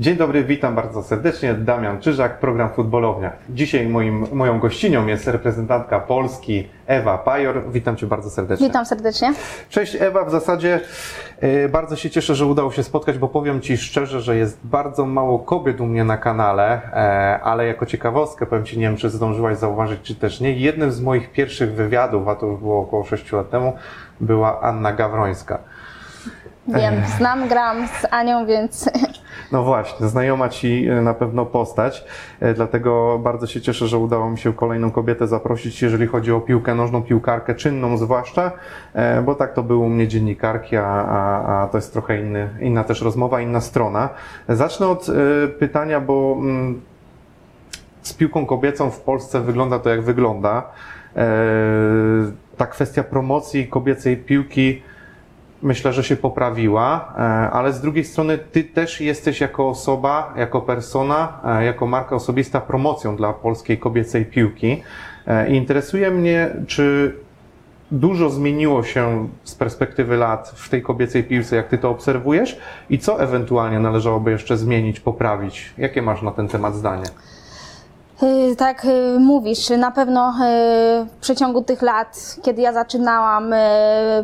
Dzień dobry, witam bardzo serdecznie. Damian Czyżak, program Futbolownia. Dzisiaj moim, moją gościnią jest reprezentantka Polski Ewa Pajor. Witam Cię bardzo serdecznie. Witam serdecznie. Cześć Ewa, w zasadzie e, bardzo się cieszę, że udało się spotkać, bo powiem Ci szczerze, że jest bardzo mało kobiet u mnie na kanale, e, ale jako ciekawostkę powiem Ci, nie wiem czy zdążyłaś zauważyć, czy też nie, jednym z moich pierwszych wywiadów, a to już było około 6 lat temu, była Anna Gawrońska. Wiem, znam, gram z Anią, więc No właśnie, znajoma Ci e, na pewno postać, e, dlatego bardzo się cieszę, że udało mi się kolejną kobietę zaprosić, jeżeli chodzi o piłkę nożną, piłkarkę czynną zwłaszcza, e, bo tak to było u mnie dziennikarki, a, a, a to jest trochę inny, inna też rozmowa, inna strona. Zacznę od pytania, bo mm, z piłką kobiecą w Polsce wygląda to jak wygląda. Ta kwestia promocji kobiecej piłki myślę, że się poprawiła, e, ale z drugiej strony ty też jesteś jako osoba, jako persona, e, jako marka osobista promocją dla polskiej kobiecej piłki. E, I interesuje mnie, czy dużo zmieniło się z perspektywy lat w tej kobiecej piłce, jak ty to obserwujesz i co ewentualnie należałoby jeszcze zmienić, poprawić? Jakie masz na ten temat zdanie? Y, tak y, mówisz, na pewno y, w przeciągu tych lat, kiedy ja zaczynałam,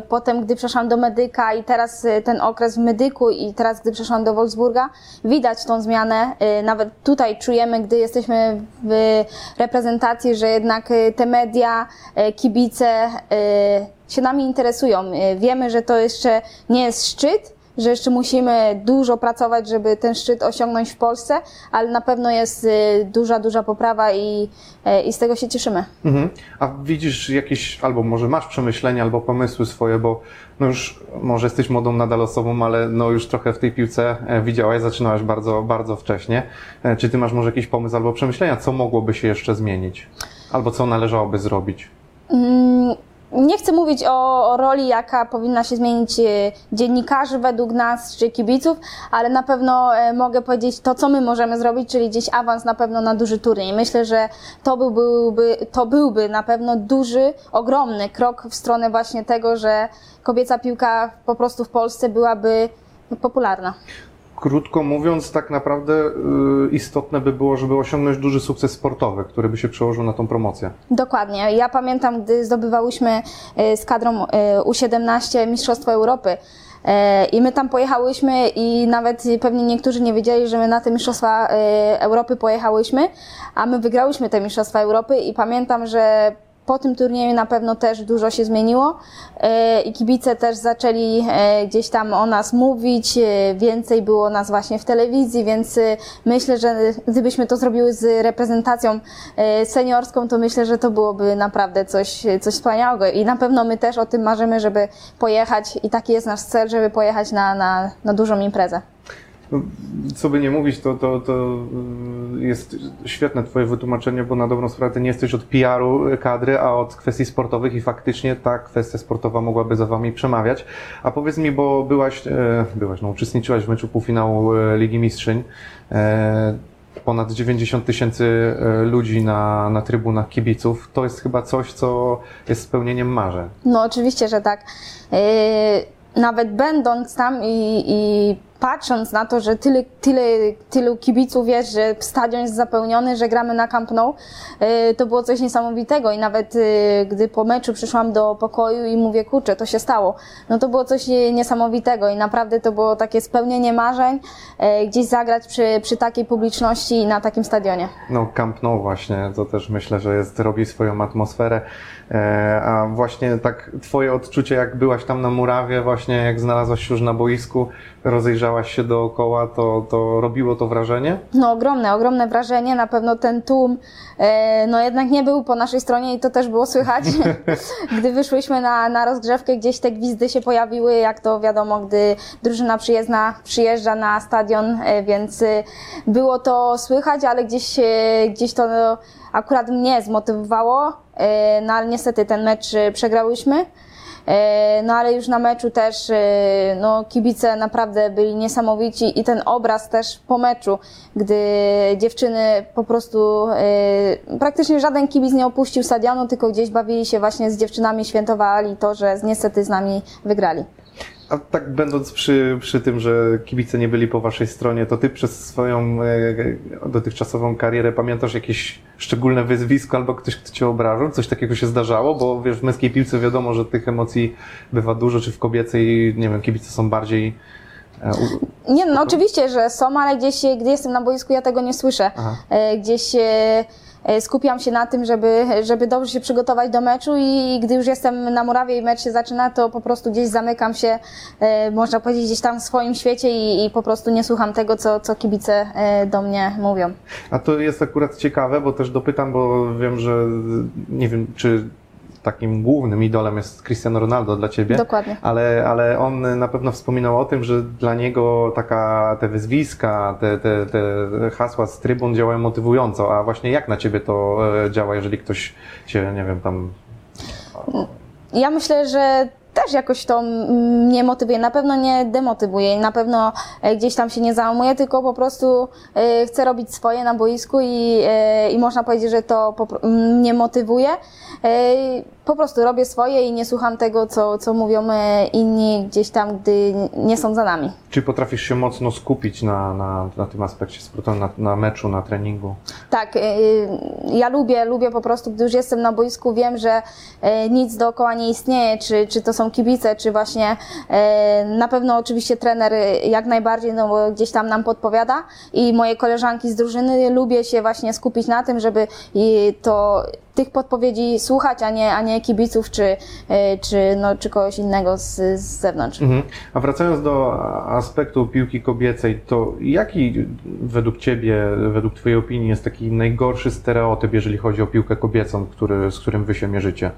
potem gdy przeszłam do medyka i teraz ten okres w medyku i teraz gdy przeszłam do Wolfsburga, widać tą zmianę. Nawet tutaj czujemy, gdy jesteśmy w reprezentacji, że jednak te media, kibice się nami interesują. Wiemy, że to jeszcze nie jest szczyt, że jeszcze musimy dużo pracować, żeby ten szczyt osiągnąć w Polsce, ale na pewno jest y, duża, duża poprawa i, y, i z tego się cieszymy. Mhm. A widzisz jakieś, albo może masz przemyślenia, albo pomysły swoje, bo no już może jesteś młodą nadal osobą, ale no już trochę w tej piłce e, widziałaś, zaczynałaś bardzo, bardzo wcześnie. E, czy ty masz może jakiś pomysł albo przemyślenia, co mogłoby się jeszcze zmienić? Albo co należałoby zrobić? Mm nie chcę mówić o, o, roli, jaka powinna się zmienić e, dziennikarzy według nas, czy kibiców, ale na pewno e, mogę powiedzieć to, co my możemy zrobić, czyli gdzieś awans na pewno na duży turniej. Myślę, że to byłby, to byłby na pewno duży, ogromny krok w stronę właśnie tego, że kobieca piłka po prostu w Polsce byłaby popularna. Krótko mówiąc, tak naprawdę y, istotne by było, żeby osiągnąć duży sukces sportowy, który by się przełożył na tą promocję. Dokładnie. Ja pamiętam, gdy zdobywałyśmy y, z kadrą y, U17 Mistrzostwo Europy. I my tam pojechałyśmy i nawet pewnie niektórzy nie wiedzieli, że my na te Mistrzostwa Europy pojechałyśmy, a my wygrałyśmy te Mistrzostwa Europy i pamiętam, że po tym turnieju na pewno też dużo się zmieniło e, i kibice też zaczęli e, gdzieś tam o nas mówić, e, więcej było nas właśnie w telewizji, więc myślę, że gdybyśmy to zrobiły z reprezentacją seniorską, to myślę, że to byłoby naprawdę coś, coś wspaniałego i na pewno my też o tym marzymy, żeby pojechać i taki jest nasz cel, żeby pojechać na, na, na dużą imprezę. No, co by nie mówić, to, to, to y, jest świetne Twoje wytłumaczenie, bo na dobrą sprawę nie jesteś od PR-u kadry, a od kwestii sportowych i faktycznie ta kwestia sportowa mogłaby za Wami przemawiać. A powiedz mi, bo byłaś, e, byłaś no, uczestniczyłaś w meczu półfinału e, Ligi Mistrzyń. E, ponad 90 tysięcy ludzi na, na trybunach kibiców. To jest chyba coś, co jest spełnieniem marzeń. No oczywiście, że tak. Nawet będąc tam i, i patrząc na to, że tyle, tyle, tylu kibiców jest, że stadion jest zapełniony, że gramy na Camp Nou, y, to było coś niesamowitego i nawet y, gdy po meczu przyszłam do pokoju i mówię, kurczę, to się stało, no to było coś niesamowitego i naprawdę to było takie spełnienie marzeń, y, gdzieś zagrać przy, przy takiej publiczności na takim stadionie. No Camp Nou właśnie, to też myślę, że jest, robi swoją atmosferę. E, a właśnie tak twoje odczucie, jak byłaś tam na murawie, właśnie jak znalazłaś się już na boisku, rozejrzałaś się dookoła, to, to robiło to wrażenie? No ogromne, ogromne wrażenie. Na pewno ten tłum e, no jednak nie był po naszej stronie i to też było słychać. gdy wyszłyśmy na, na rozgrzewkę, gdzieś te gwizdy się pojawiły, jak to wiadomo, gdy drużyna przyjezdna przyjeżdża na stadion, e, więc było to słychać, ale gdzieś, gdzieś to akurat mnie zmotywowało, no ale niestety ten mecz e, przegrałyśmy. E, no ale już na meczu też no, kibice naprawdę byli niesamowici i ten obraz też po meczu, gdy dziewczyny po prostu praktycznie żaden kibic nie opuścił stadionu, tylko gdzieś bawili się właśnie z dziewczynami, świętowali to, że niestety z nami wygrali. A tak będąc przy, przy tym, że kibice nie byli po waszej stronie, to ty przez swoją e, dotychczasową karierę pamiętasz jakieś szczególne wyzwisko albo ktoś, kto cię obrażał? Coś takiego się zdarzało? Bo wiesz, w męskiej piłce wiadomo, że tych emocji bywa dużo, czy w kobiecej, nie wiem, kibice są bardziej... E. Nie, no oczywiście, że są, ale gdzieś, e, gdy jestem na boisku, ja tego nie słyszę. Aha. E, Gdzieś e, e, skupiam się na tym, żeby, żeby dobrze się przygotować do meczu i gdy już jestem na murawie i mecz się zaczyna, to po prostu gdzieś zamykam się, e, można powiedzieć, gdzieś tam w swoim świecie i, i po prostu nie słucham tego, co, co kibice e, do mnie mówią. A to jest akurat ciekawe, bo też dopytam, bo wiem, że nie wiem, czy takim głównym idolem jest Cristiano Ronaldo dla ciebie. Dokładnie. Ale, ale on na pewno wspominał o tym, że dla niego taka, te wyzwiska, te, te, te hasła z trybun działają motywująco, a właśnie jak na ciebie to e, działa, jeżeli ktoś cię, nie wiem, tam... Ja myślę, że też jakoś to mnie motywuje. Na pewno nie demotywuje, na pewno e, gdzieś tam się nie załamuje, tylko po prostu e, chcę robić swoje na boisku i, e, i można powiedzieć, że to mnie motywuje. E, Po prostu robię swoje i nie słucham tego, co, co mówią e, inni gdzieś tam, gdy nie są za nami. Czy potrafisz się mocno skupić na, na, na tym aspekcie sportowym, na, na meczu, na treningu? Tak, y, ja lubię, lubię po prostu, gdy już jestem na boisku, wiem, że nic dookoła nie istnieje, czy, czy to są kibice, czy właśnie na pewno oczywiście trener jak najbardziej, no bo gdzieś tam nam podpowiada i moje koleżanki z drużyny lubię się właśnie skupić na tym, żeby to tych podpowiedzi słuchać, a nie, a nie kibiców, czy, y, czy, no, czy kogoś innego z, z zewnątrz. Mhm. A wracając do aspektu piłki kobiecej, to jaki według Ciebie, według Twojej opinii jest taki najgorszy stereotyp, jeżeli chodzi o piłkę kobiecą, który, z którym Wy się mierzycie?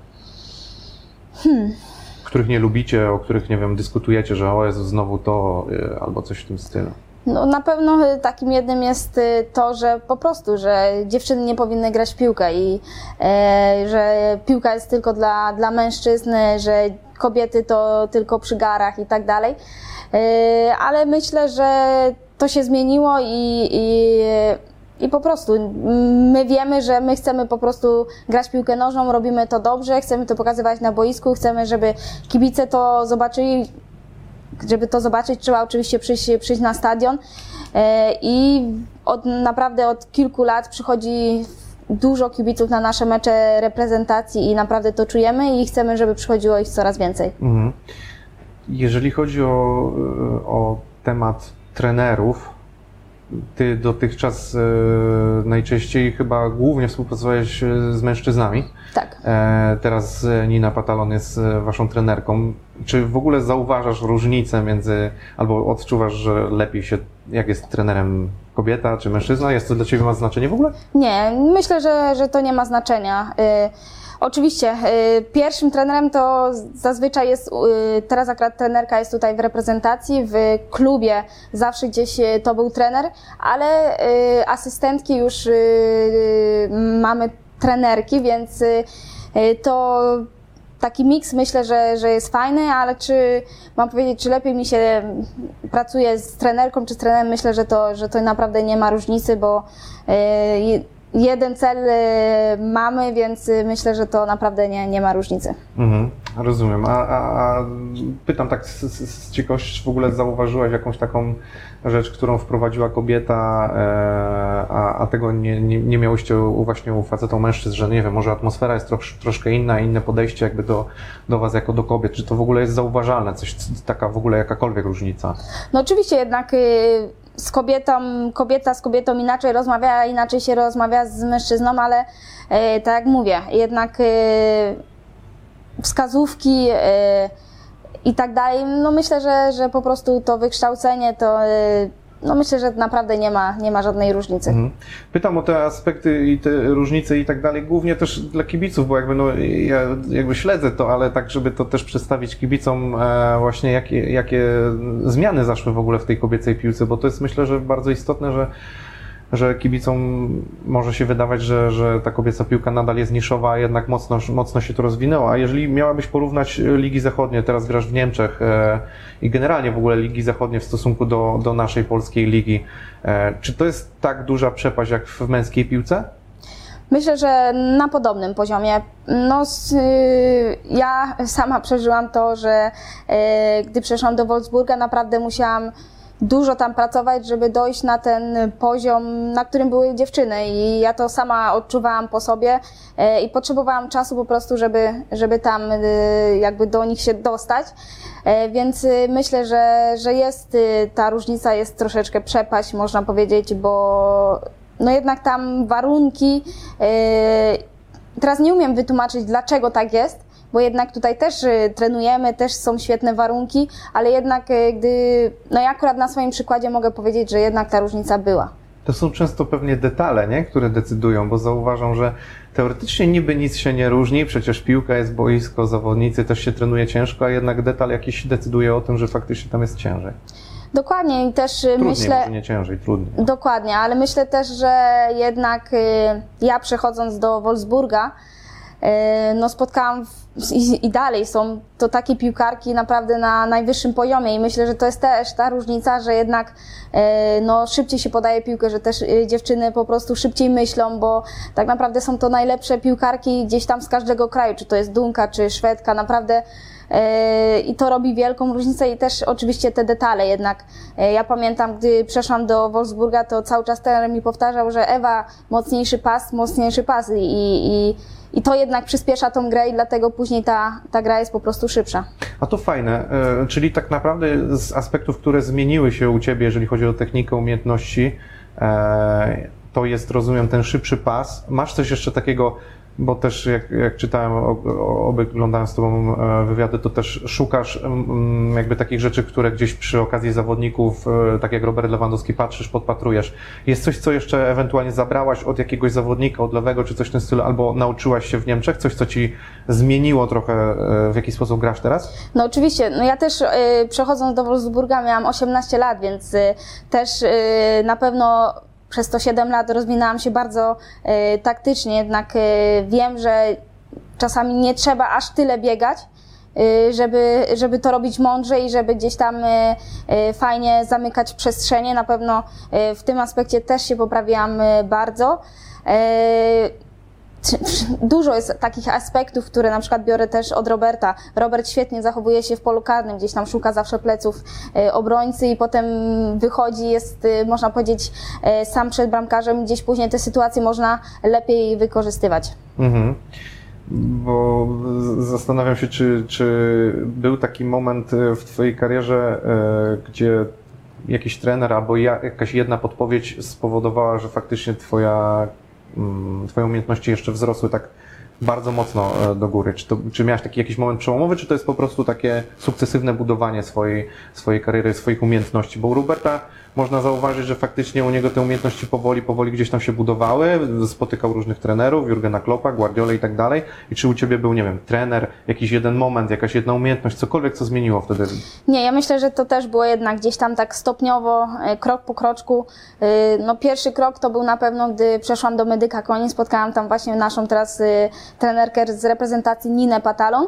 Których nie lubicie, o których, nie wiem, dyskutujecie, że o Jezu, znowu to, y, albo coś w tym stylu. No, na pewno y, takim jednym jest y, to, że po prostu, że dziewczyny nie powinny grać w piłkę i e, że piłka jest tylko dla, dla mężczyzn, że kobiety to tylko przy garach i tak dalej. E, ale myślę, że to się zmieniło i, i, i po prostu my wiemy, że my chcemy po prostu grać piłkę nożną, robimy to dobrze, chcemy to pokazywać na boisku, chcemy, żeby kibice to zobaczyli, żeby to zobaczyć, trzeba oczywiście przyjść, przyjść na stadion. E, I od, naprawdę od kilku lat przychodzi dużo kibiców na nasze mecze reprezentacji i naprawdę to czujemy i chcemy, żeby przychodziło ich coraz więcej. Mhm. Jeżeli chodzi o, y, o temat trenerów, ty dotychczas e, najczęściej chyba głównie współpracowałeś e, z mężczyznami. Tak. E, Teraz Nina Patalon jest waszą trenerką. Czy w ogóle zauważasz różnicę między, albo odczuwasz, że lepiej się, jak jest trenerem kobieta czy mężczyzna? Jest to dla ciebie ma znaczenie w ogóle? Nie, myślę, że, że to nie ma znaczenia. Y, oczywiście, y, pierwszym trenerem to zazwyczaj jest, y, teraz akurat trenerka jest tutaj w reprezentacji, w klubie. Zawsze gdzieś y, to był trener, ale asystentki już mamy trenerki, więc to taki miks myślę, że, że jest fajny, ale czy mam powiedzieć, czy lepiej mi się pracuje z trenerką czy z trenerem, myślę, że to, że to naprawdę nie ma różnicy, bo e, jeden cel e, mamy, więc e, myślę, że to naprawdę nie, nie ma różnicy. Mhm, rozumiem. A, a, a pytam tak z, z, ciekawości, czy w ogóle zauważyłaś jakąś taką rzecz, którą wprowadziła kobieta, e, a, a tego nie, nie, nie miałyście u, właśnie u facetów mężczyzn, że nie wiem, może atmosfera jest trosz, troszkę inna, inne podejście jakby do, do was jako do kobiet. Czy to w ogóle jest zauważalne? Coś, taka w ogóle jakakolwiek różnica? No oczywiście jednak y, z kobietą, kobieta z kobietą inaczej rozmawia, inaczej się rozmawia z mężczyzną, ale e, tak jak mówię, jednak e, wskazówki e, i tak dalej, no myślę, że, że po prostu to wykształcenie to e, no myślę, że naprawdę nie ma, nie ma żadnej różnicy. Mhm. Pytam o te aspekty i te różnice i tak dalej, głównie też dla kibiców, bo jakby no, ja jakby śledzę to, ale tak, żeby to też przedstawić kibicom e, właśnie jakie, jakie zmiany zaszły w ogóle w tej kobiecej piłce, bo to jest myślę, że bardzo istotne, że że kibicom może się wydawać, że, że ta kobieca piłka nadal jest niszowa, a jednak mocno, mocno się to rozwinęło. A jeżeli miałabyś porównać e, ligi zachodnie, teraz grasz w Niemczech e, i generalnie w ogóle ligi zachodnie w stosunku do, do naszej polskiej ligi, e, czy to jest tak duża przepaść jak w męskiej piłce? Myślę, że na podobnym poziomie. No, y, ja sama przeżyłam to, że y, gdy przeszłam do Wolfsburga, naprawdę musiałam dużo tam pracować, żeby dojść na ten poziom, na którym były dziewczyny. I ja to sama odczuwałam po sobie y, i potrzebowałam czasu po prostu, żeby, żeby tam y, jakby do nich się dostać. E, Więc myślę, że, że jest ta różnica, jest troszeczkę przepaść, można powiedzieć, bo no jednak tam warunki. Teraz nie umiem wytłumaczyć, dlaczego tak jest, bo jednak tutaj też y, trenujemy, też są świetne warunki, ale jednak y, gdy. No ja akurat na swoim przykładzie mogę powiedzieć, że jednak ta różnica była. To są często pewnie detale, nie? które decydują, bo zauważam, że teoretycznie niby nic się nie różni, przecież piłka jest boisko, zawodnicy też się trenuje ciężko, a jednak detal jakiś decyduje o tym, że faktycznie tam jest ciężej. Dokładnie i też y, Trudniej, myślę. może nie ciężej, trudniej. Dokładnie, ale myślę też, że jednak ja przechodząc do Wolfsburga, no spotkałam w, i, i dalej są to takie piłkarki naprawdę na najwyższym poziomie i myślę, że to jest też ta różnica, że jednak y, no, szybciej się podaje piłkę, że też y, dziewczyny po prostu szybciej myślą, bo tak naprawdę są to najlepsze piłkarki gdzieś tam z każdego kraju, czy to jest Dunka, czy Szwedka, naprawdę i to robi wielką różnicę i też oczywiście te detale jednak. Ja pamiętam, gdy przeszłam do Wolfsburga, to cały czas trener mi powtarzał, że Ewa, mocniejszy pas, mocniejszy pas i, i, i to jednak przyspiesza tą grę i dlatego później ta, ta gra jest po prostu szybsza. A to fajne, e, czyli tak naprawdę z aspektów, które zmieniły się u Ciebie, jeżeli chodzi o technikę, umiejętności, e, to jest, rozumiem, ten szybszy pas. Masz coś jeszcze takiego, bo też jak, jak czytałem, oglądałem z Tobą e, wywiady, to też szukasz mm, jakby takich rzeczy, które gdzieś przy okazji zawodników, e, tak jak Robert Lewandowski, patrzysz, podpatrujesz. Jest coś, co jeszcze ewentualnie zabrałaś od jakiegoś zawodnika, od lewego, czy coś w tym stylu, albo nauczyłaś się w Niemczech, coś, co Ci zmieniło trochę, e, w jaki sposób grasz teraz? No oczywiście, no ja też przechodząc do Wolfsburga miałam 18 lat, więc też na pewno przez to 7 lat rozwinęłam się bardzo y, taktycznie, jednak y, wiem, że czasami nie trzeba aż tyle biegać, y, żeby, żeby to robić mądrze i żeby gdzieś tam fajnie zamykać przestrzenie. Na pewno w tym aspekcie też się poprawiłam bardzo. Dużo jest takich aspektów, które na przykład biorę też od Roberta. Robert świetnie zachowuje się w polu karnym, gdzieś tam szuka zawsze pleców e, obrońcy i potem wychodzi, jest, e, można powiedzieć, e, sam przed bramkarzem. Gdzieś później te sytuacje można lepiej wykorzystywać. Mhm. Bo zastanawiam się, czy, czy był taki moment w Twojej karierze, gdzie jakiś trener albo ja, jakaś jedna podpowiedź spowodowała, że faktycznie Twoja, Twoje umiejętności jeszcze wzrosły tak bardzo mocno e, do góry. Czy, to, czy miałeś taki jakiś moment przełomowy, czy to jest po prostu takie sukcesywne budowanie swojej, swojej kariery, swoich umiejętności? Bo u Roberta można zauważyć, że faktycznie u niego te umiejętności powoli, powoli gdzieś tam się budowały. Spotykał różnych trenerów, Jurgena Kloppa, Guardiola i tak dalej. I czy u Ciebie był, nie wiem, trener, jakiś jeden moment, jakaś jedna umiejętność, cokolwiek, co zmieniło wtedy? Nie, ja myślę, że to też było jednak gdzieś tam tak stopniowo, e, krok po kroczku. E, No pierwszy krok to był na pewno, gdy przeszłam do Medyka Koni, spotkałam tam właśnie naszą teraz e, trenerkę z reprezentacji Ninę Patalon.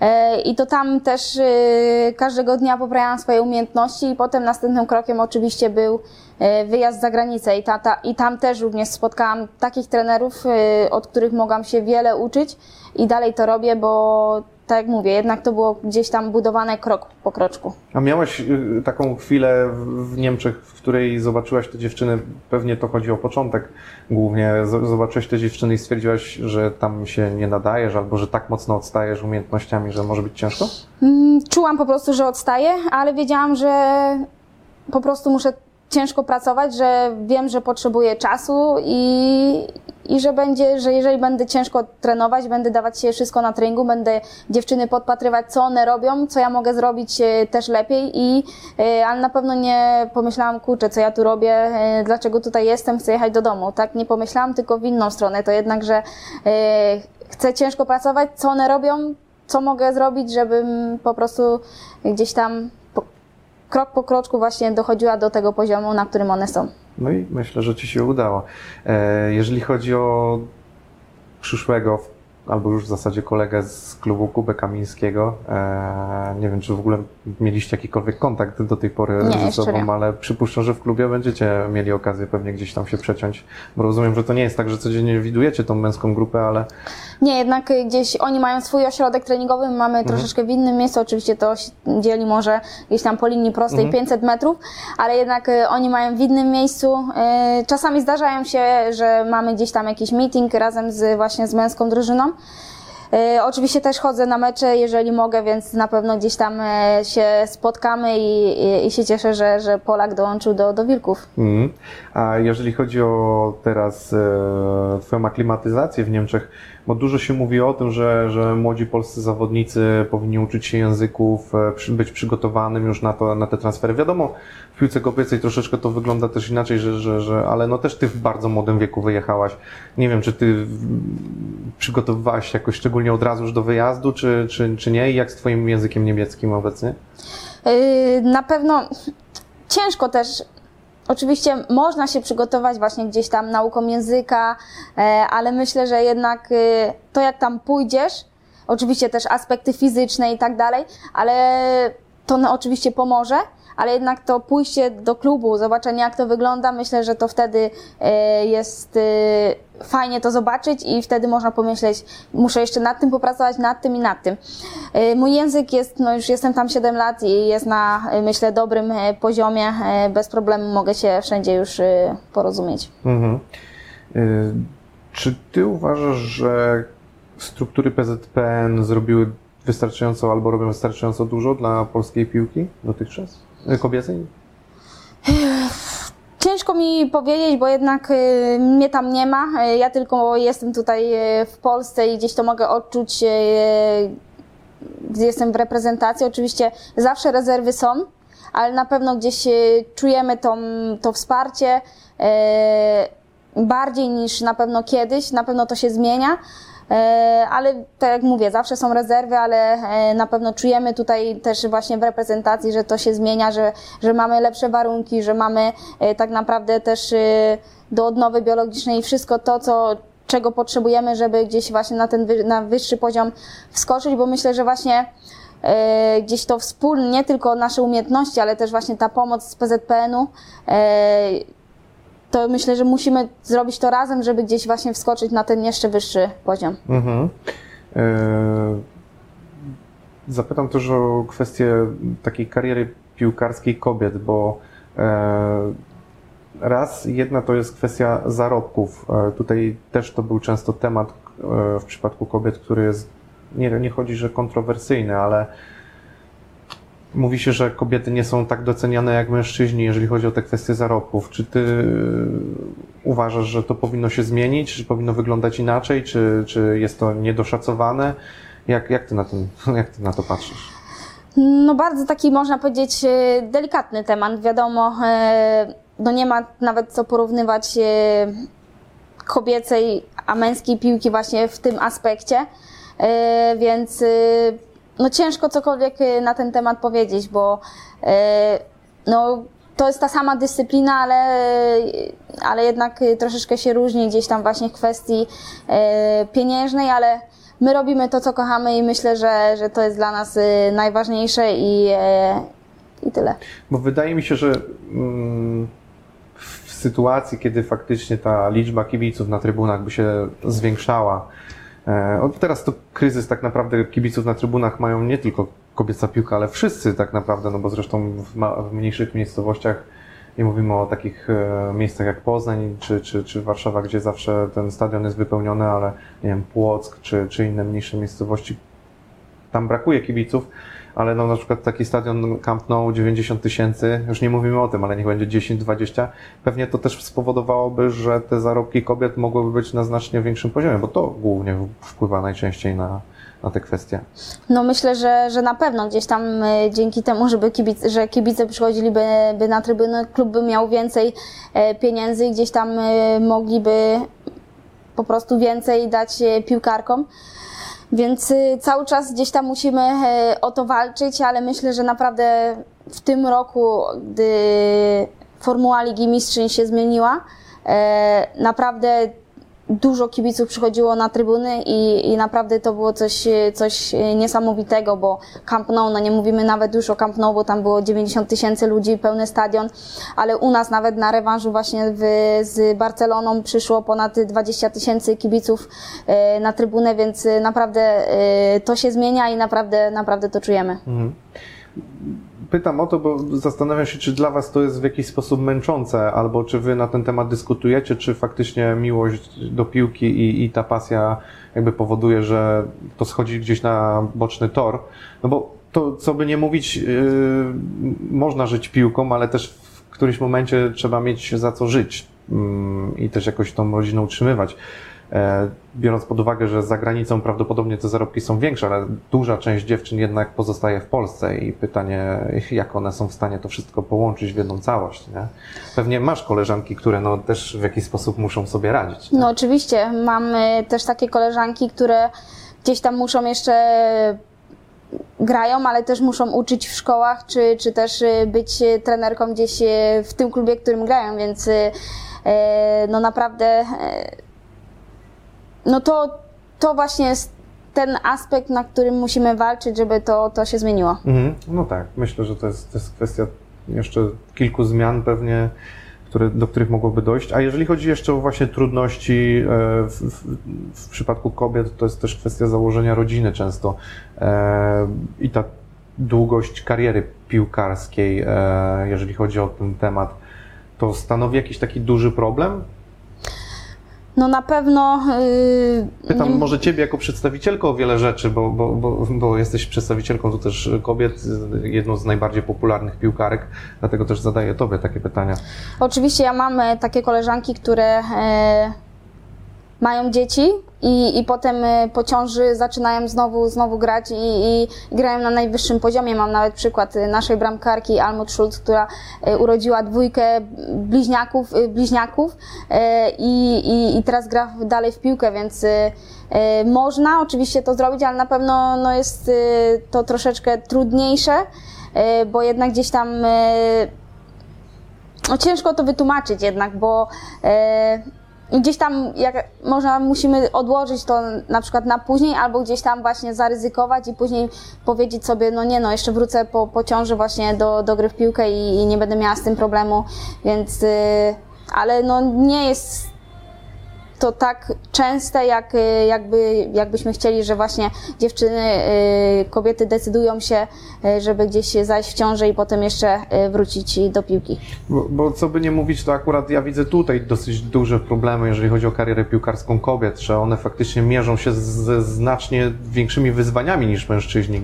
E, I to tam też e, każdego dnia poprawiałam swoje umiejętności i potem następnym krokiem oczywiście był e, wyjazd za granicę. I, ta, ta, i tam też również spotkałam takich trenerów, od których mogłam się wiele uczyć i dalej to robię, bo tak jak mówię, jednak to było gdzieś tam budowane krok po kroczku. A miałaś y, taką chwilę w Niemczech, w której zobaczyłaś te dziewczyny, pewnie to chodzi o początek głównie, zobaczyłaś te dziewczyny i stwierdziłaś, że tam się nie nadajesz, albo że tak mocno odstajesz umiejętnościami, że może być ciężko? Mm, Czułam po prostu, że odstaję, ale wiedziałam, że po prostu muszę ciężko pracować, że wiem, że potrzebuję czasu i, i że będzie, że jeżeli będę ciężko trenować, będę dawać się wszystko na treningu, będę dziewczyny podpatrywać, co one robią, co ja mogę zrobić e, też lepiej i, e, ale na pewno nie pomyślałam, kurczę, co ja tu robię, e, dlaczego tutaj jestem, chcę jechać do domu. Tak nie pomyślałam, tylko w inną stronę. To jednak, że chcę ciężko pracować, co one robią, co mogę zrobić, żebym po prostu gdzieś tam krok po kroczku właśnie dochodziła do tego poziomu, na którym one są. No i myślę, że Ci się udało. E, Jeżeli chodzi o przyszłego albo już w zasadzie kolegę z klubu Kubę Kamińskiego. E, nie wiem, czy w ogóle mieliście jakikolwiek kontakt do tej pory Nie, ze sobą, nie. ale przypuszczam, że w klubie będziecie mieli okazję pewnie gdzieś tam się przeciąć, bo rozumiem, że to nie jest tak, że codziennie widujecie tą męską grupę, ale Nie, jednak gdzieś oni mają swój ośrodek treningowy, my mamy troszeczkę w innym miejscu, oczywiście to się dzieli może gdzieś tam po linii prostej 500 metrów, ale jednak y, oni mają w innym miejscu. Y, Czasami zdarzają się, że mamy gdzieś tam jakiś meeting razem z właśnie z męską drużyną. Y, Oczywiście też chodzę na mecze, jeżeli mogę, więc na pewno gdzieś tam e, się spotkamy i, i, i się cieszę, że, że Polak dołączył do, do Wilków. Mhm. A jeżeli chodzi o teraz e, Twoją aklimatyzację w Niemczech, bo dużo się mówi o tym, że, że młodzi polscy zawodnicy powinni uczyć się języków, e, być przygotowanym już na, to, na te transfery. Wiadomo, w piłce kobiecej troszeczkę to wygląda też inaczej, że, że, że, ale no też Ty w bardzo młodym wieku wyjechałaś. Nie wiem, czy Ty przygotowywałaś się jakoś szczególnie od razu już do wyjazdu, czy, czy, czy nie? I jak z Twoim językiem niemieckim obecnie? Yy, Na pewno ciężko też. Oczywiście można się przygotować właśnie gdzieś tam nauką języka, e, ale myślę, że jednak y, to jak tam pójdziesz, oczywiście też aspekty fizyczne i tak dalej, ale to no, oczywiście pomoże, ale jednak to pójście do klubu, zobaczenie jak to wygląda, myślę, że to wtedy e, jest e, fajnie to zobaczyć i wtedy można pomyśleć, muszę jeszcze nad tym popracować, nad tym i nad tym. E, Mój język jest, no już jestem tam 7 lat i jest na, e, myślę, dobrym e, poziomie, bez problemu mogę się wszędzie już porozumieć. Mhm. Czy ty uważasz, że struktury PZPN zrobiły wystarczająco albo robią wystarczająco dużo dla polskiej piłki dotychczas? Kobiecej? Ciężko mi powiedzieć, bo jednak y, mnie tam nie ma. Y, Ja tylko jestem tutaj y, w Polsce i gdzieś to mogę odczuć, y, gdzie jestem w reprezentacji. Oczywiście zawsze rezerwy są, ale na pewno gdzieś czujemy to wsparcie bardziej niż na pewno kiedyś. Na pewno to się zmienia. E, Ale tak jak mówię, zawsze są rezerwy, ale e, na pewno czujemy tutaj też właśnie w reprezentacji, że to się zmienia, że, że mamy lepsze warunki, że mamy e, tak naprawdę też do odnowy biologicznej wszystko to, co, czego potrzebujemy, żeby gdzieś właśnie na ten na wyższy poziom wskoczyć, bo myślę, że właśnie e, gdzieś to wspólnie, nie tylko nasze umiejętności, ale też właśnie ta pomoc z PZPN-u, e, to myślę, że musimy zrobić to razem, żeby gdzieś właśnie wskoczyć na ten jeszcze wyższy poziom. Mhm. Y, Zapytam też o kwestię takiej kariery piłkarskiej kobiet, bo e, raz jedna to jest kwestia zarobków. E, Tutaj też to był często temat e, w przypadku kobiet, który jest, nie, nie chodzi, że kontrowersyjny, ale mówi się, że kobiety nie są tak doceniane jak mężczyźni, jeżeli chodzi o te kwestie zarobków. Czy ty e, uważasz, że to powinno się zmienić, czy powinno wyglądać inaczej, czy, czy jest to niedoszacowane? Jak, jak, ty na tym, jak ty na to patrzysz? No bardzo taki można powiedzieć e, delikatny temat. Wiadomo, e, no nie ma nawet co porównywać kobiecej a męskiej piłki właśnie w tym aspekcie, więc no ciężko cokolwiek e, na ten temat powiedzieć, bo e, no to jest ta sama dyscyplina, ale, ale jednak troszeczkę się różni gdzieś tam właśnie w kwestii pieniężnej, ale my robimy to, co kochamy i myślę, że, że to jest dla nas najważniejsze i, i tyle. Bo wydaje mi się, że mm, w sytuacji, kiedy faktycznie ta liczba kibiców na trybunach by się zwiększała, od teraz to kryzys tak naprawdę kibiców na trybunach mają nie tylko kobieca piłka, ale wszyscy tak naprawdę, no bo zresztą w, ma, w mniejszych miejscowościach nie mówimy o takich e, miejscach jak Poznań czy, czy, czy Warszawa, gdzie zawsze ten stadion jest wypełniony, ale nie wiem, Płock czy, czy inne mniejsze miejscowości, tam brakuje kibiców, ale no na przykład taki stadion Camp Nou 90 tysięcy, już nie mówimy o tym, ale niech będzie 10-20, pewnie to też spowodowałoby, że te zarobki kobiet mogłyby być na znacznie większym poziomie, bo to głównie wpływa najczęściej na, na te kwestie. No myślę, że, że na pewno gdzieś tam e, dzięki temu, żeby kibic, że kibice przychodziliby by na trybuny, klub by miał więcej e, pieniędzy i gdzieś tam e, mogliby po prostu więcej dać piłkarkom. Więc e, cały czas gdzieś tam musimy e, o to walczyć, ale myślę, że naprawdę w tym roku, gdy formuła Ligi Mistrzyń się zmieniła, e, naprawdę dużo kibiców przychodziło na trybuny i, i naprawdę to było coś, coś niesamowitego, bo Camp Nou, no nie mówimy nawet już o Camp Nou, bo tam było 90 tysięcy ludzi, pełny stadion, ale u nas nawet na rewanżu właśnie w, z Barceloną przyszło ponad 20 tysięcy kibiców e, na trybunę, więc naprawdę e, to się zmienia i naprawdę, naprawdę to czujemy. Pytam o to, bo zastanawiam się, czy dla Was to jest w jakiś sposób męczące, albo czy Wy na ten temat dyskutujecie, czy faktycznie miłość do piłki i, i ta pasja jakby powoduje, że to schodzi gdzieś na boczny tor. No bo to, co by nie mówić, yy, można żyć piłką, ale też w którymś momencie trzeba mieć za co żyć yy, i też jakoś tą rodzinę utrzymywać. E, biorąc pod uwagę, że za granicą prawdopodobnie te zarobki są większe, ale duża część dziewczyn jednak pozostaje w Polsce i pytanie, jak one są w stanie to wszystko połączyć w jedną całość. Nie? Pewnie masz koleżanki, które no też w jakiś sposób muszą sobie radzić. Nie? No oczywiście, mamy też takie koleżanki, które gdzieś tam muszą jeszcze grają, ale też muszą uczyć w szkołach, czy, czy też y, być trenerką gdzieś y, w tym klubie, w którym grają, więc y, no naprawdę no to, to właśnie jest ten aspekt, na którym musimy walczyć, żeby to, to się zmieniło. Mhm. No tak, myślę, że to jest, to jest kwestia jeszcze kilku zmian pewnie, które, do których mogłoby dojść. A jeżeli chodzi jeszcze o właśnie trudności e, w, w, w przypadku kobiet, to jest też kwestia założenia rodziny często e, i ta długość kariery piłkarskiej, e, jeżeli chodzi o ten temat, to stanowi jakiś taki duży problem? No na pewno. Yy, Pytam nie... może Ciebie jako przedstawicielkę o wiele rzeczy, bo, bo, bo, bo jesteś przedstawicielką tu też kobiet, jedną z najbardziej popularnych piłkarek, dlatego też zadaję Tobie takie pytania. Oczywiście ja mam e, takie koleżanki, które e, mają dzieci i, i potem y, po ciąży zaczynają znowu, znowu grać i, i, grają na najwyższym poziomie. Mam nawet przykład y, naszej bramkarki Almut Schulz, która y, urodziła dwójkę bliźniaków, bliźniaków i, i, i teraz gra dalej w piłkę, więc można oczywiście to zrobić, ale na pewno no jest to troszeczkę trudniejsze, bo jednak gdzieś tam no ciężko to wytłumaczyć jednak, bo i gdzieś tam, jak można, musimy odłożyć to na przykład na później, albo gdzieś tam właśnie zaryzykować i później powiedzieć sobie, no nie no, jeszcze wrócę po, po ciąży właśnie do, do gry w piłkę i, i nie będę miała z tym problemu, więc, yy, ale no nie jest to tak częste, jak, y, jakby, jakbyśmy chcieli, że właśnie dziewczyny, y, kobiety decydują się, y, żeby gdzieś zajść w ciążę i potem jeszcze wrócić do piłki. Bo, bo co by nie mówić, to akurat ja widzę tutaj dosyć duże problemy, jeżeli chodzi o karierę piłkarską kobiet, że one faktycznie mierzą się ze znacznie większymi wyzwaniami niż mężczyźni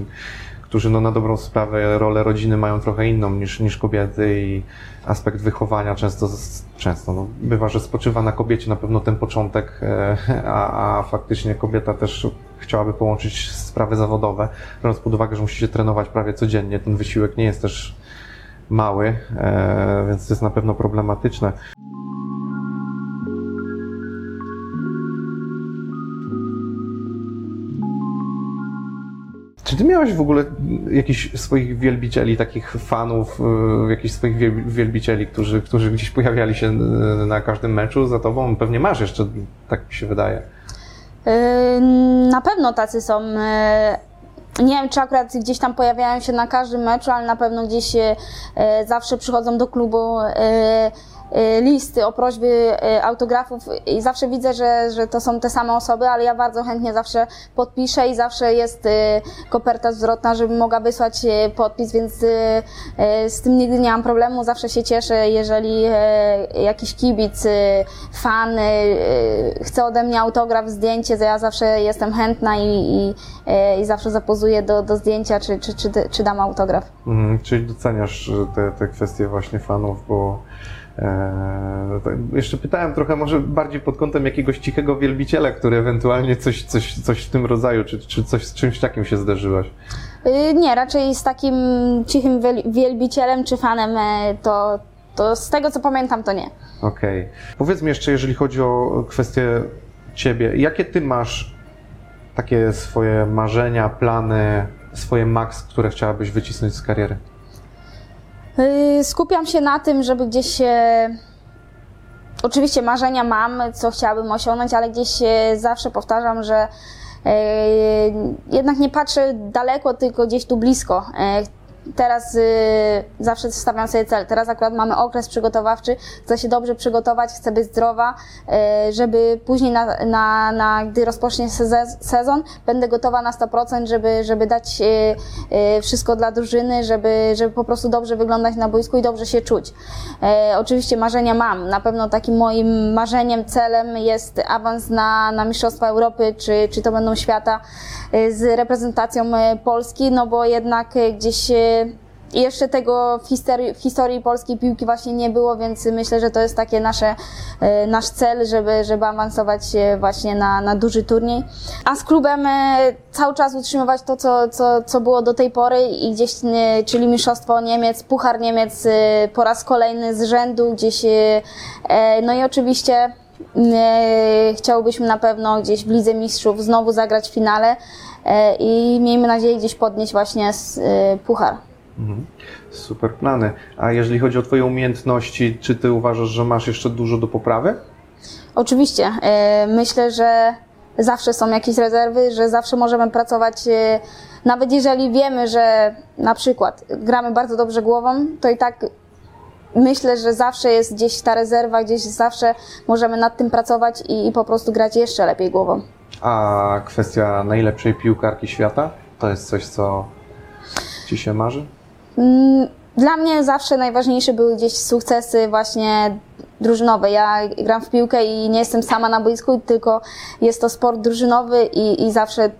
którzy no, na dobrą sprawę rolę rodziny mają trochę inną niż, niż kobiety i aspekt wychowania często, często no, bywa, że spoczywa na kobiecie na pewno ten początek, e, a, a faktycznie kobieta też chciałaby połączyć sprawy zawodowe, biorąc pod uwagę, że musi się trenować prawie codziennie, ten wysiłek nie jest też mały, e, więc to jest na pewno problematyczne. Ty miałeś w ogóle jakichś swoich wielbicieli, takich fanów, y, jakichś swoich wielbicieli, którzy, którzy gdzieś pojawiali się y, na każdym meczu za tobą? Pewnie masz jeszcze, tak mi się wydaje. Yy, na pewno tacy są. Nie wiem, czy akurat gdzieś tam pojawiają się na każdym meczu, ale na pewno gdzieś zawsze przychodzą do klubu Y, listy o prośby y, autografów i zawsze widzę, że, że to są te same osoby, ale ja bardzo chętnie zawsze podpiszę i zawsze jest y, koperta zwrotna, żebym mogła wysłać podpis, więc z tym nigdy nie mam problemu. Zawsze się cieszę, jeżeli jakiś kibic, fan chce ode mnie autograf, zdjęcie, to ja zawsze jestem chętna i, i, i zawsze zapozuję do, do zdjęcia, czy, czy, czy, czy dam autograf. Mhm, czyli doceniasz te, te kwestie właśnie fanów, bo jeszcze pytałem trochę może bardziej pod kątem jakiegoś cichego wielbiciela, który ewentualnie coś, coś, coś w tym rodzaju, czy, czy coś z czymś takim się zdarzyłaś? Yy, nie, raczej z takim cichym wielbicielem czy fanem e, to, to z tego co pamiętam to nie. Okej. Okay. Powiedz mi jeszcze, jeżeli chodzi o kwestię ciebie, jakie ty masz takie swoje marzenia, plany, swoje maks, które chciałabyś wycisnąć z kariery? Y, skupiam się na tym, żeby gdzieś się oczywiście marzenia mam, co chciałabym osiągnąć, ale gdzieś zawsze powtarzam, że e, jednak nie patrzę daleko, tylko gdzieś tu blisko. Teraz y, zawsze stawiam sobie cel. Teraz akurat mamy okres przygotowawczy. Chcę się dobrze przygotować, chcę być zdrowa, y, żeby później, na, na, na, gdy rozpocznie sezon, będę gotowa na 100%, żeby, żeby dać y, y, wszystko dla drużyny, żeby, żeby po prostu dobrze wyglądać na boisku i dobrze się czuć. E, oczywiście marzenia mam. Na pewno takim moim marzeniem, celem jest awans na, na Mistrzostwa Europy, czy, czy to będą świata y, z reprezentacją y, Polski, no bo jednak y, gdzieś jeszcze tego w historii, w historii polskiej piłki właśnie nie było, więc myślę, że to jest takie nasze, y, nasz cel, żeby, żeby awansować właśnie na, na duży turniej. A z klubem y, cały czas utrzymywać to, co, co, co było do tej pory i gdzieś, y, czyli Mistrzostwo Niemiec, Puchar Niemiec po raz kolejny z rzędu gdzieś, e, no i oczywiście chciałbyśmy na pewno gdzieś w Lidze Mistrzów znowu zagrać w finale e, i miejmy nadzieję gdzieś podnieść właśnie Puchar. Super plany. A jeżeli chodzi o Twoje umiejętności, czy Ty uważasz, że masz jeszcze dużo do poprawy? Oczywiście. e, Myślę, że zawsze są jakieś rezerwy, że zawsze możemy pracować, e, nawet jeżeli wiemy, że na przykład gramy bardzo dobrze głową, to i tak myślę, że zawsze jest gdzieś ta rezerwa, gdzieś zawsze możemy nad tym pracować i, i po prostu grać jeszcze lepiej głową. A kwestia najlepszej piłkarki świata? To jest coś, co Ci się marzy? Mm, Dla mnie zawsze najważniejsze były gdzieś sukcesy właśnie drużynowe. Ja gram w piłkę i nie jestem sama na boisku, tylko jest to sport drużynowy i, i zawsze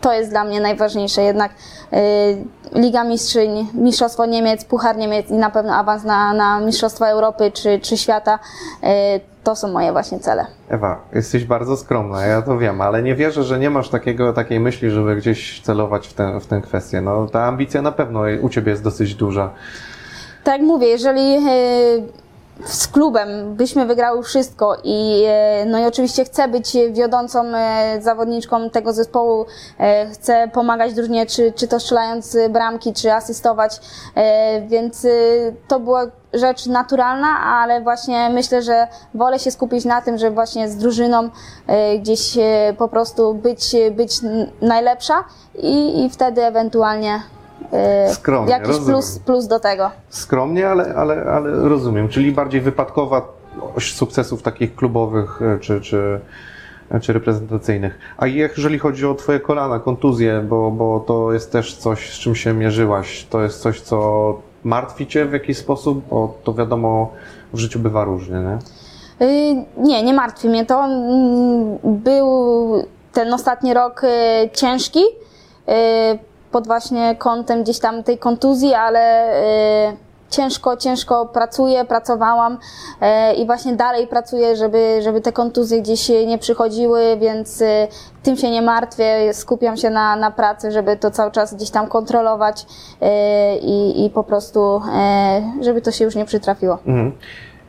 to jest dla mnie najważniejsze. Jednak y, Liga Mistrzyń, Mistrzostwo Niemiec, Puchar Niemiec i na pewno awans na, na Mistrzostwa Europy czy, czy świata, y, to są moje właśnie cele. Ewa, jesteś bardzo skromna, ja to wiem, ale nie wierzę, że nie masz takiego, takiej myśli, żeby gdzieś celować w tę, w tę kwestię. No, ta ambicja na pewno u Ciebie jest dosyć duża. Tak mówię, jeżeli e, z klubem. Byśmy wygrały wszystko i e, no i oczywiście chcę być wiodącą e, zawodniczką tego zespołu, e, chcę pomagać drużynie, czy, czy to strzelając bramki, czy asystować, więc to była rzecz naturalna, ale właśnie myślę, że wolę się skupić na tym, żeby właśnie z drużyną gdzieś po prostu być, być najlepsza i, i wtedy ewentualnie Skromnie, jakiś rozumiem. plus, plus do tego. Skromnie, ale, ale, ale rozumiem, czyli bardziej wypadkowa oś sukcesów takich klubowych e, czy, czy, czy reprezentacyjnych. A jeżeli chodzi o Twoje kolana, kontuzje, bo, bo to jest też coś, z czym się mierzyłaś, to jest coś, co martwi Cię w jakiś sposób, bo to wiadomo, w życiu bywa różnie, nie? Y, Nie, nie martwi mnie to. Mm, Był ten ostatni rok y, ciężki y, pod właśnie kątem gdzieś tam tej kontuzji, ale y, ciężko, ciężko pracuję, pracowałam y, i właśnie dalej pracuję, żeby, żeby te kontuzje gdzieś nie przychodziły, więc y, tym się nie martwię, skupiam się na, na pracy, żeby to cały czas gdzieś tam kontrolować i, i po prostu, żeby to się już nie przytrafiło. Mhm.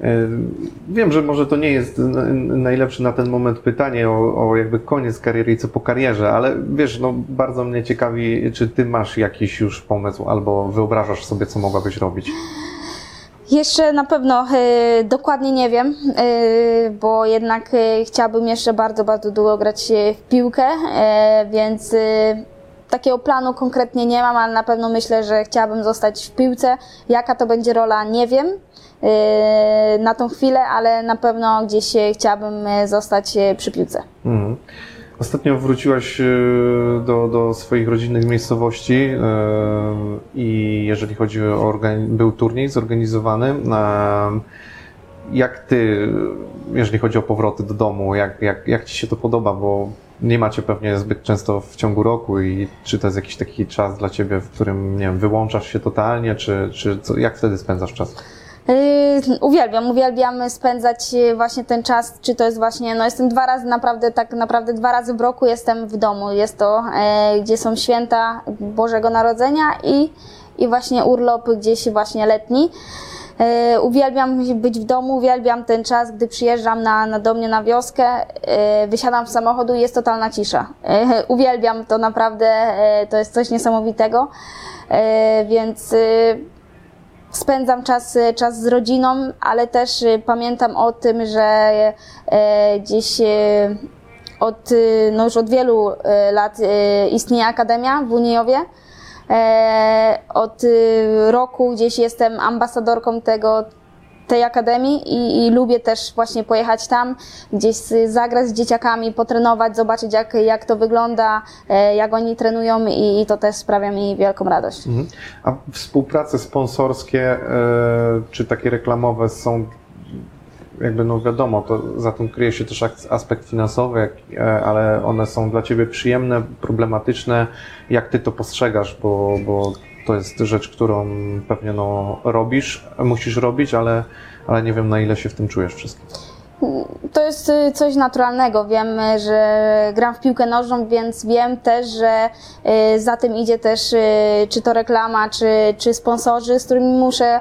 E, Wiem, że może to nie jest najlepsze na ten moment pytanie o, o jakby koniec kariery i co po karierze, ale wiesz, no bardzo mnie ciekawi, czy ty masz jakiś już pomysł albo wyobrażasz sobie, co mogłabyś robić. Jeszcze na pewno e, dokładnie nie wiem, e, bo jednak e, chciałabym jeszcze bardzo, bardzo długo grać w piłkę, więc takiego planu konkretnie nie mam, ale na pewno myślę, że chciałabym zostać w piłce. Jaka to będzie rola, nie wiem na tą chwilę, ale na pewno gdzieś e, chciałabym e, zostać e, przy piłce. Mhm. Ostatnio wróciłaś do, do swoich rodzinnych miejscowości i jeżeli chodzi o był turniej zorganizowany. Jak ty, jeżeli chodzi o powroty do domu, jak, jak, jak ci się to podoba, bo nie macie pewnie zbyt często w ciągu roku i czy to jest jakiś taki czas dla ciebie, w którym, nie wiem, wyłączasz się totalnie, czy, czy co, jak wtedy spędzasz czas? Yy, uwielbiam, uwielbiam spędzać yy, właśnie ten czas, czy to jest właśnie, no jestem dwa razy naprawdę, tak naprawdę dwa razy w roku jestem w domu. Jest to, e, gdzie są święta Bożego Narodzenia i, i właśnie urlop gdzieś właśnie letni. E, uwielbiam być w domu, uwielbiam ten czas, gdy przyjeżdżam na, na do mnie na wioskę, e, wysiadam z samochodu i jest totalna cisza. Uwielbiam to naprawdę, to jest coś niesamowitego, więc e, spędzam czas, czas z rodziną, ale też y, pamiętam o tym, że e, gdzieś e, od, no już od wielu e, lat e, istnieje Akademia w Uniejowie. E, Od roku gdzieś jestem ambasadorką tego, tej akademii i, i lubię też właśnie pojechać tam, gdzieś zagrać z dzieciakami, potrenować, zobaczyć jak, jak to wygląda, e, jak oni trenują i, i to też sprawia mi wielką radość. Mhm. A współprace sponsorskie e, czy takie reklamowe są jakby no wiadomo, to za tym kryje się też aspekt finansowy, e, ale one są dla Ciebie przyjemne, problematyczne. Jak Ty to postrzegasz, bo, bo to jest rzecz, którą pewnie no, robisz, musisz robić, ale, ale nie wiem na ile się w tym czujesz wszystkim. To jest y, coś naturalnego. Wiem, y, że gram w piłkę nożną, więc wiem też, że y, za tym idzie też czy to reklama, czy, czy sponsorzy, z którymi muszę,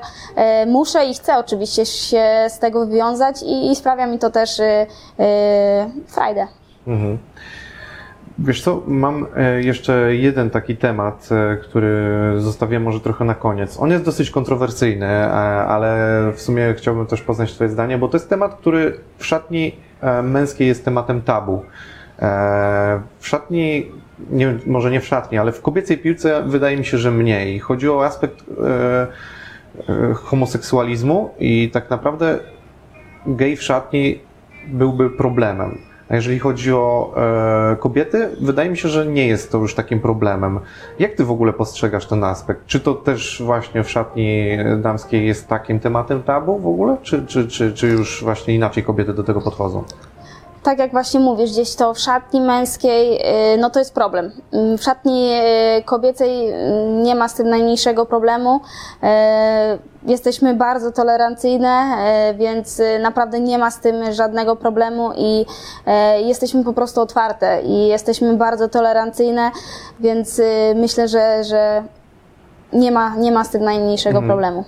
muszę i chcę oczywiście się z tego wywiązać i, i sprawia mi to też frajdę. Mhm. Wiesz co, mam e, jeszcze jeden taki temat, e, który zostawię może trochę na koniec. On jest dosyć kontrowersyjny, e, ale w sumie chciałbym też poznać Twoje zdanie, bo to jest temat, który w szatni męskiej jest tematem tabu. W szatni, nie, może nie w szatni, ale w kobiecej piłce wydaje mi się, że mniej. Chodzi o aspekt homoseksualizmu i tak naprawdę gej w szatni byłby problemem. A jeżeli chodzi o e, kobiety, wydaje mi się, że nie jest to już takim problemem. Jak ty w ogóle postrzegasz ten aspekt? Czy to też właśnie w szatni damskiej jest takim tematem tabu w ogóle? Czy, czy, czy, czy już właśnie inaczej kobiety do tego podchodzą? Tak jak właśnie mówisz, gdzieś to w szatni męskiej, y, no to jest problem. Mm, W szatni y, kobiecej y, nie ma z tym najmniejszego problemu. Jesteśmy bardzo tolerancyjne, więc naprawdę nie ma z tym żadnego problemu i jesteśmy po prostu otwarte i jesteśmy bardzo tolerancyjne, więc myślę, że, że nie ma, nie ma z tym najmniejszego problemu.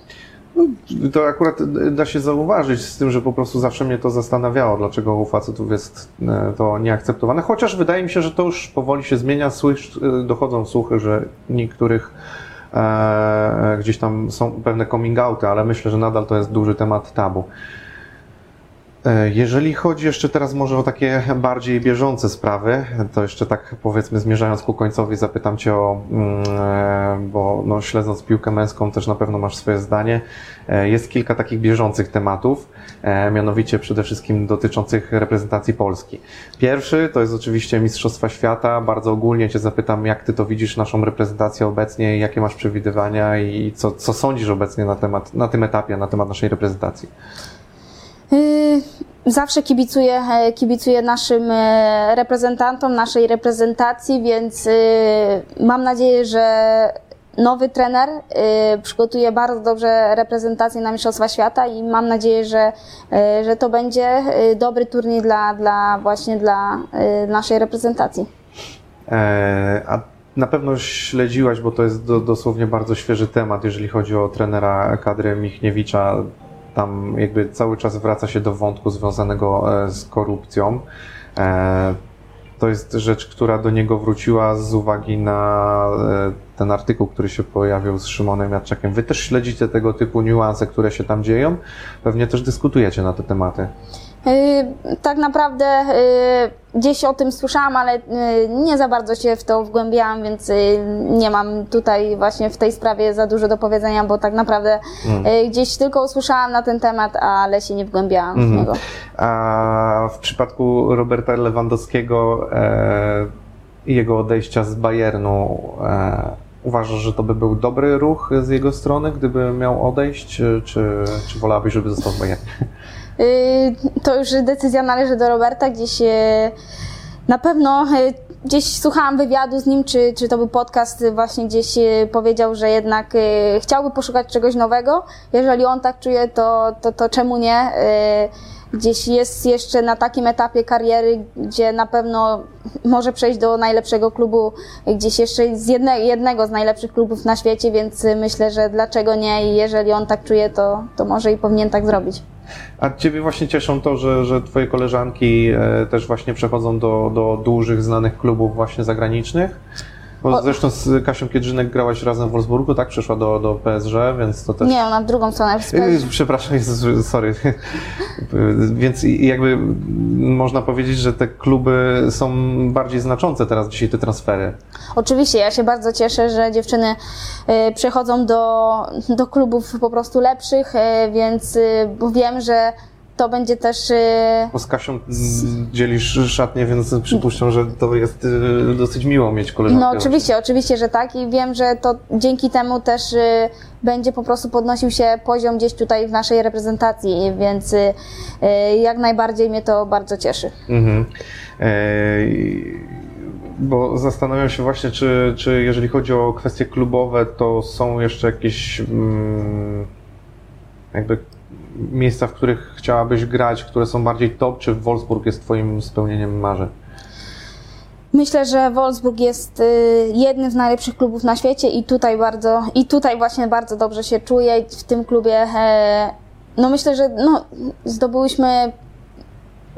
No, to akurat da się zauważyć z tym, że po prostu zawsze mnie to zastanawiało, dlaczego u facetów jest e, to nieakceptowane. Chociaż wydaje mi się, że to już powoli się zmienia. Słysz, e, dochodzą słuchy, że niektórych e, gdzieś tam są pewne coming outy, ale myślę, że nadal to jest duży temat tabu. E, Jeżeli chodzi jeszcze teraz może o takie bardziej bieżące sprawy, to jeszcze tak powiedzmy zmierzając ku końcowi zapytam Cię o, mm, e, bo no, śledząc piłkę męską też na pewno masz swoje zdanie. E, Jest kilka takich bieżących tematów, mianowicie przede wszystkim dotyczących reprezentacji Polski. Pierwszy to jest oczywiście Mistrzostwa Świata. Bardzo ogólnie Cię zapytam, jak Ty to widzisz naszą reprezentację obecnie, jakie masz przewidywania i co, co sądzisz obecnie na temat, na tym etapie, na temat naszej reprezentacji? Y, Zawsze kibicuję, e, kibicuję naszym e, reprezentantom, naszej reprezentacji, więc y, mam nadzieję, że nowy trener y, przygotuje bardzo dobrze reprezentację na Mistrzostwa Świata i mam nadzieję, że, y, że to będzie dobry turniej dla, dla właśnie dla naszej reprezentacji. E, A na pewno śledziłaś, bo to jest do, dosłownie bardzo świeży temat, jeżeli chodzi o trenera kadry Michniewicza. Tam jakby cały czas wraca się do wątku związanego e, z korupcją. E, To jest rzecz, która do niego wróciła z uwagi na e, ten artykuł, który się pojawił z Szymonem Jadczakiem. Wy też śledzicie tego typu niuanse, które się tam dzieją? Pewnie też dyskutujecie na te tematy. Y, Tak naprawdę y, gdzieś o tym słyszałam, ale y, nie za bardzo się w to wgłębiałam, więc nie mam tutaj właśnie w tej sprawie za dużo do powiedzenia, bo tak naprawdę y, gdzieś tylko usłyszałam na ten temat, ale się nie wgłębiałam w niego. A w przypadku Roberta Lewandowskiego e, i jego odejścia z Bayernu, e, uważasz, że to by był dobry ruch z jego strony, gdyby miał odejść, czy, czy, czy wolałabyś, żeby został w Bayernie? Y, To już decyzja należy do Roberta, gdzieś y, na pewno y, gdzieś słuchałam wywiadu z nim, czy, czy to był podcast, właśnie gdzieś powiedział, że jednak chciałby poszukać czegoś nowego. Jeżeli on tak czuje, to, to, to czemu nie? Gdzieś jest jeszcze na takim etapie kariery, gdzie na pewno może przejść do najlepszego klubu, gdzieś jeszcze z jedne, jednego z najlepszych klubów na świecie, więc myślę, że dlaczego nie i jeżeli on tak czuje, to, to może i powinien tak zrobić. A Ciebie właśnie cieszą to, że, że Twoje koleżanki e, też właśnie przechodzą do, do dużych, znanych klubów właśnie zagranicznych? Bo zresztą z Kasią Kiedrzynek grałaś razem w Wolfsburgu, tak? Przeszła do, do PSG, więc to też... Nie, ona w drugą stronę. w Yy, Przepraszam, Jezus, sorry. Więc jakby można powiedzieć, że te kluby są bardziej znaczące teraz dzisiaj, te transfery. Oczywiście, ja się bardzo cieszę, że dziewczyny y, przechodzą do, do klubów po prostu lepszych, y, więc y, wiem, że to będzie też. y, Bo z Kasią dzielisz szatnie, więc przypuszczam, że to jest y, dosyć miło mieć koleżankę. No oczywiście, oczywiście, że tak i wiem, że to dzięki temu też y, będzie po prostu podnosił się poziom gdzieś tutaj w naszej reprezentacji, więc jak najbardziej mnie to bardzo cieszy. Mhm. Ej, bo zastanawiam się właśnie, czy, czy jeżeli chodzi o kwestie klubowe, to są jeszcze jakieś mm, jakby miejsca, w których chciałabyś grać, które są bardziej top, czy Wolfsburg jest twoim spełnieniem marzeń? Myślę, że Wolfsburg jest y, jednym z najlepszych klubów na świecie i tutaj bardzo, i tutaj właśnie bardzo dobrze się czuję w tym klubie. e, No myślę, że no, zdobyłyśmy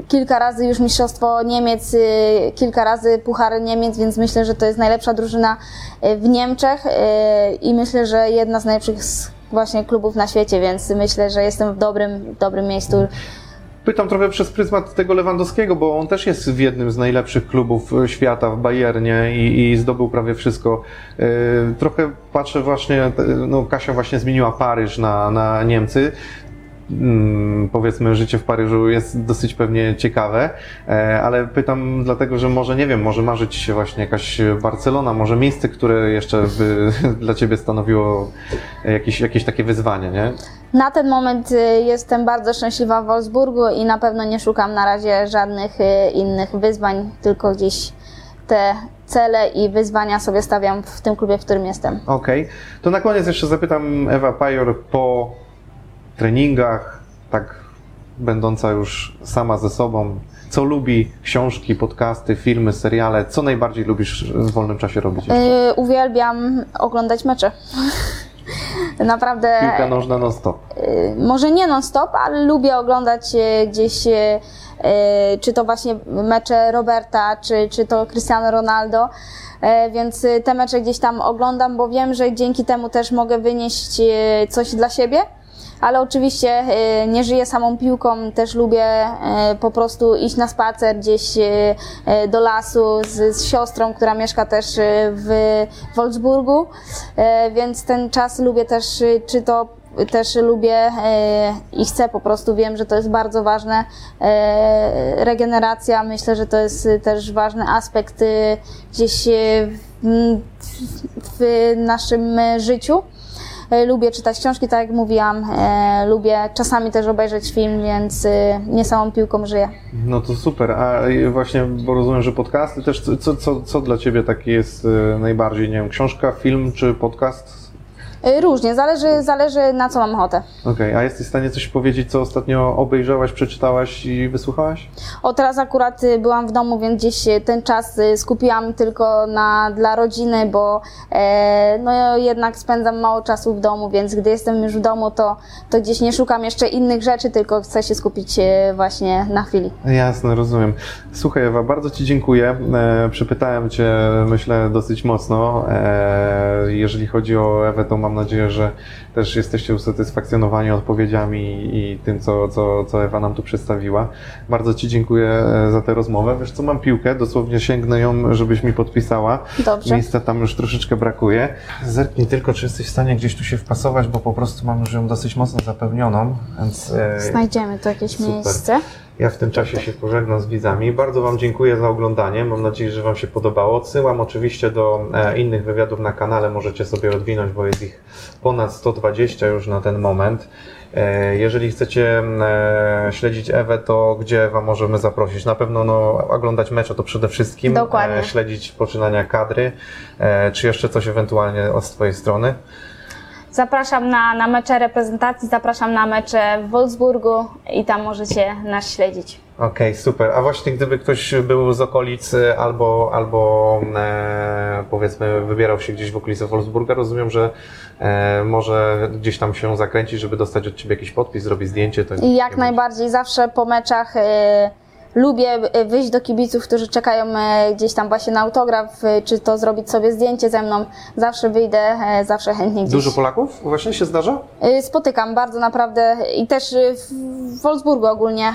kilka razy już Mistrzostwo Niemiec, y, kilka razy Puchar Niemiec, więc myślę, że to jest najlepsza drużyna y, w Niemczech y, i myślę, że jedna z najlepszych właśnie klubów na świecie, więc myślę, że jestem w dobrym, dobrym miejscu. Pytam trochę przez pryzmat tego Lewandowskiego, bo on też jest w jednym z najlepszych klubów e, świata, w Bayernie i, i zdobył prawie wszystko. E, Trochę patrzę właśnie, te- no Kasia właśnie zmieniła Paryż na, na Niemcy. Mm, Powiedzmy, życie w Paryżu jest dosyć pewnie ciekawe, e, ale pytam dlatego, że może nie wiem, może marzyć się właśnie jakaś Barcelona, może miejsce, które jeszcze by dla Ciebie stanowiło jakieś, jakieś takie wyzwanie, nie? Na ten moment y, jestem bardzo szczęśliwa w Wolfsburgu i na pewno nie szukam na razie żadnych y, innych wyzwań, tylko gdzieś te cele i wyzwania sobie stawiam w tym klubie, w którym jestem. Okej. To na koniec jeszcze zapytam Ewa Pajor po treningach, tak będąca już sama ze sobą, co lubi, książki, podcasty, filmy, seriale, co najbardziej lubisz w wolnym czasie robić? jeszcze? Y, uwielbiam oglądać mecze. Naprawdę, Piłka nożna non stop. y, może nie non-stop, ale lubię oglądać y, gdzieś, y, y, czy to właśnie mecze Roberta, czy, czy to Cristiano Ronaldo. E, Więc te mecze gdzieś tam oglądam, bo wiem, że dzięki temu też mogę wynieść coś dla siebie. Ale oczywiście y, nie żyję samą piłką, też lubię y, po prostu iść na spacer gdzieś y, do lasu z, z siostrą, która mieszka też w Wolfsburgu, więc ten czas lubię też, czy to też lubię i chcę po prostu, wiem, że to jest bardzo ważne. Regeneracja, myślę, że to jest też ważny aspekt gdzieś w, w naszym życiu. E, Lubię czytać książki, tak jak mówiłam. E, lubię czasami też obejrzeć film, więc e, nie samą piłką żyję. No to super. A właśnie, bo rozumiem, że podcasty też, co, co, co dla Ciebie takie jest e, najbardziej, nie wiem, książka, film czy podcast? E, Różnie, zależy, zależy na co mam ochotę. Okej, a jesteś w stanie coś powiedzieć, co ostatnio obejrzałaś, przeczytałaś i wysłuchałaś? O teraz akurat y, byłam w domu, więc gdzieś y, ten czas y, skupiłam tylko na, dla rodziny, bo e, no jednak spędzam mało czasu w domu, więc gdy jestem już w domu, to, to gdzieś nie szukam jeszcze innych rzeczy, tylko chcę się skupić e, właśnie na chwili. Jasne, rozumiem. Słuchaj Ewa, bardzo Ci dziękuję. E, przypytałem Cię, myślę, dosyć mocno. E, jeżeli chodzi o Ewę, to mam nadzieję, że też jesteście usatysfakcjonowani odpowiedziami i tym, co, co, co Ewa nam tu przedstawiła. Bardzo Ci dziękuję e, za tę rozmowę. Wiesz co, mam piłkę, dosłownie sięgnę ją, żebyś mi podpisała. Dobrze. Miejsca tam już troszeczkę brakuje. Zerknij tylko, czy jesteś w stanie gdzieś tu się wpasować, bo po prostu mam już ją dosyć mocno zapełnioną, więc... e, Znajdziemy tu jakieś Super. miejsce. Ja w tym czasie się pożegnam z widzami. Bardzo Wam dziękuję za oglądanie. Mam nadzieję, że Wam się podobało. Odsyłam oczywiście do e, innych wywiadów na kanale. Możecie sobie odwinąć, bo jest ich ponad 120 już na ten moment. E, jeżeli chcecie e, śledzić Ewę, to gdzie Wam możemy zaprosić? Na pewno no, oglądać mecze to przede wszystkim. Dokładnie. Śledzić poczynania kadry. Czy jeszcze coś ewentualnie od Twojej strony? Zapraszam na, na mecze reprezentacji, zapraszam na mecze w Wolfsburgu i tam możecie nas śledzić. Okej, super. A właśnie gdyby ktoś był z okolic e, albo, albo e, powiedzmy wybierał się gdzieś w okolice Wolfsburga, rozumiem, że e, może gdzieś tam się zakręcić, żeby dostać od Ciebie jakiś podpis, zrobić zdjęcie. To I jak najbardziej zawsze po meczach y, lubię e, wyjść do kibiców, którzy czekają e, gdzieś tam właśnie na autograf, e, czy to zrobić sobie zdjęcie ze mną. Zawsze wyjdę, zawsze chętnie gdzieś. Dużo Polaków właśnie się zdarza? Spotykam bardzo naprawdę i też w Wolfsburgu ogólnie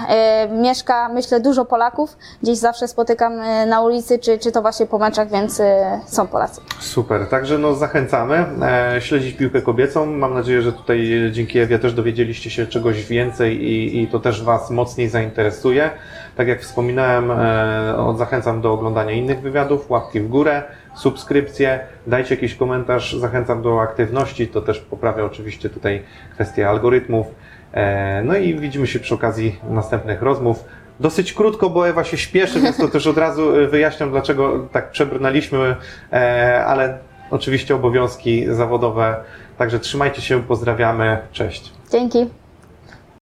mieszka, myślę, dużo Polaków. Gdzieś zawsze spotykam na ulicy, czy, czy to właśnie po meczach, więc są Polacy. Super, także no zachęcamy e, śledzić piłkę kobiecą. Mam nadzieję, że tutaj dzięki Ewie też dowiedzieliście się czegoś więcej i, i to też Was mocniej zainteresuje. Tak jak wspominałem, e, zachęcam do oglądania innych wywiadów, łapki w górę, subskrypcje, dajcie jakiś komentarz, zachęcam do aktywności, to też poprawia oczywiście tutaj kwestie algorytmów. E, no i widzimy się przy okazji następnych rozmów. Dosyć krótko, bo Ewa się śpieszy, więc to też od razu e, wyjaśniam, dlaczego tak przebrnęliśmy, ale oczywiście obowiązki zawodowe. Także trzymajcie się, pozdrawiamy, cześć. Dzięki.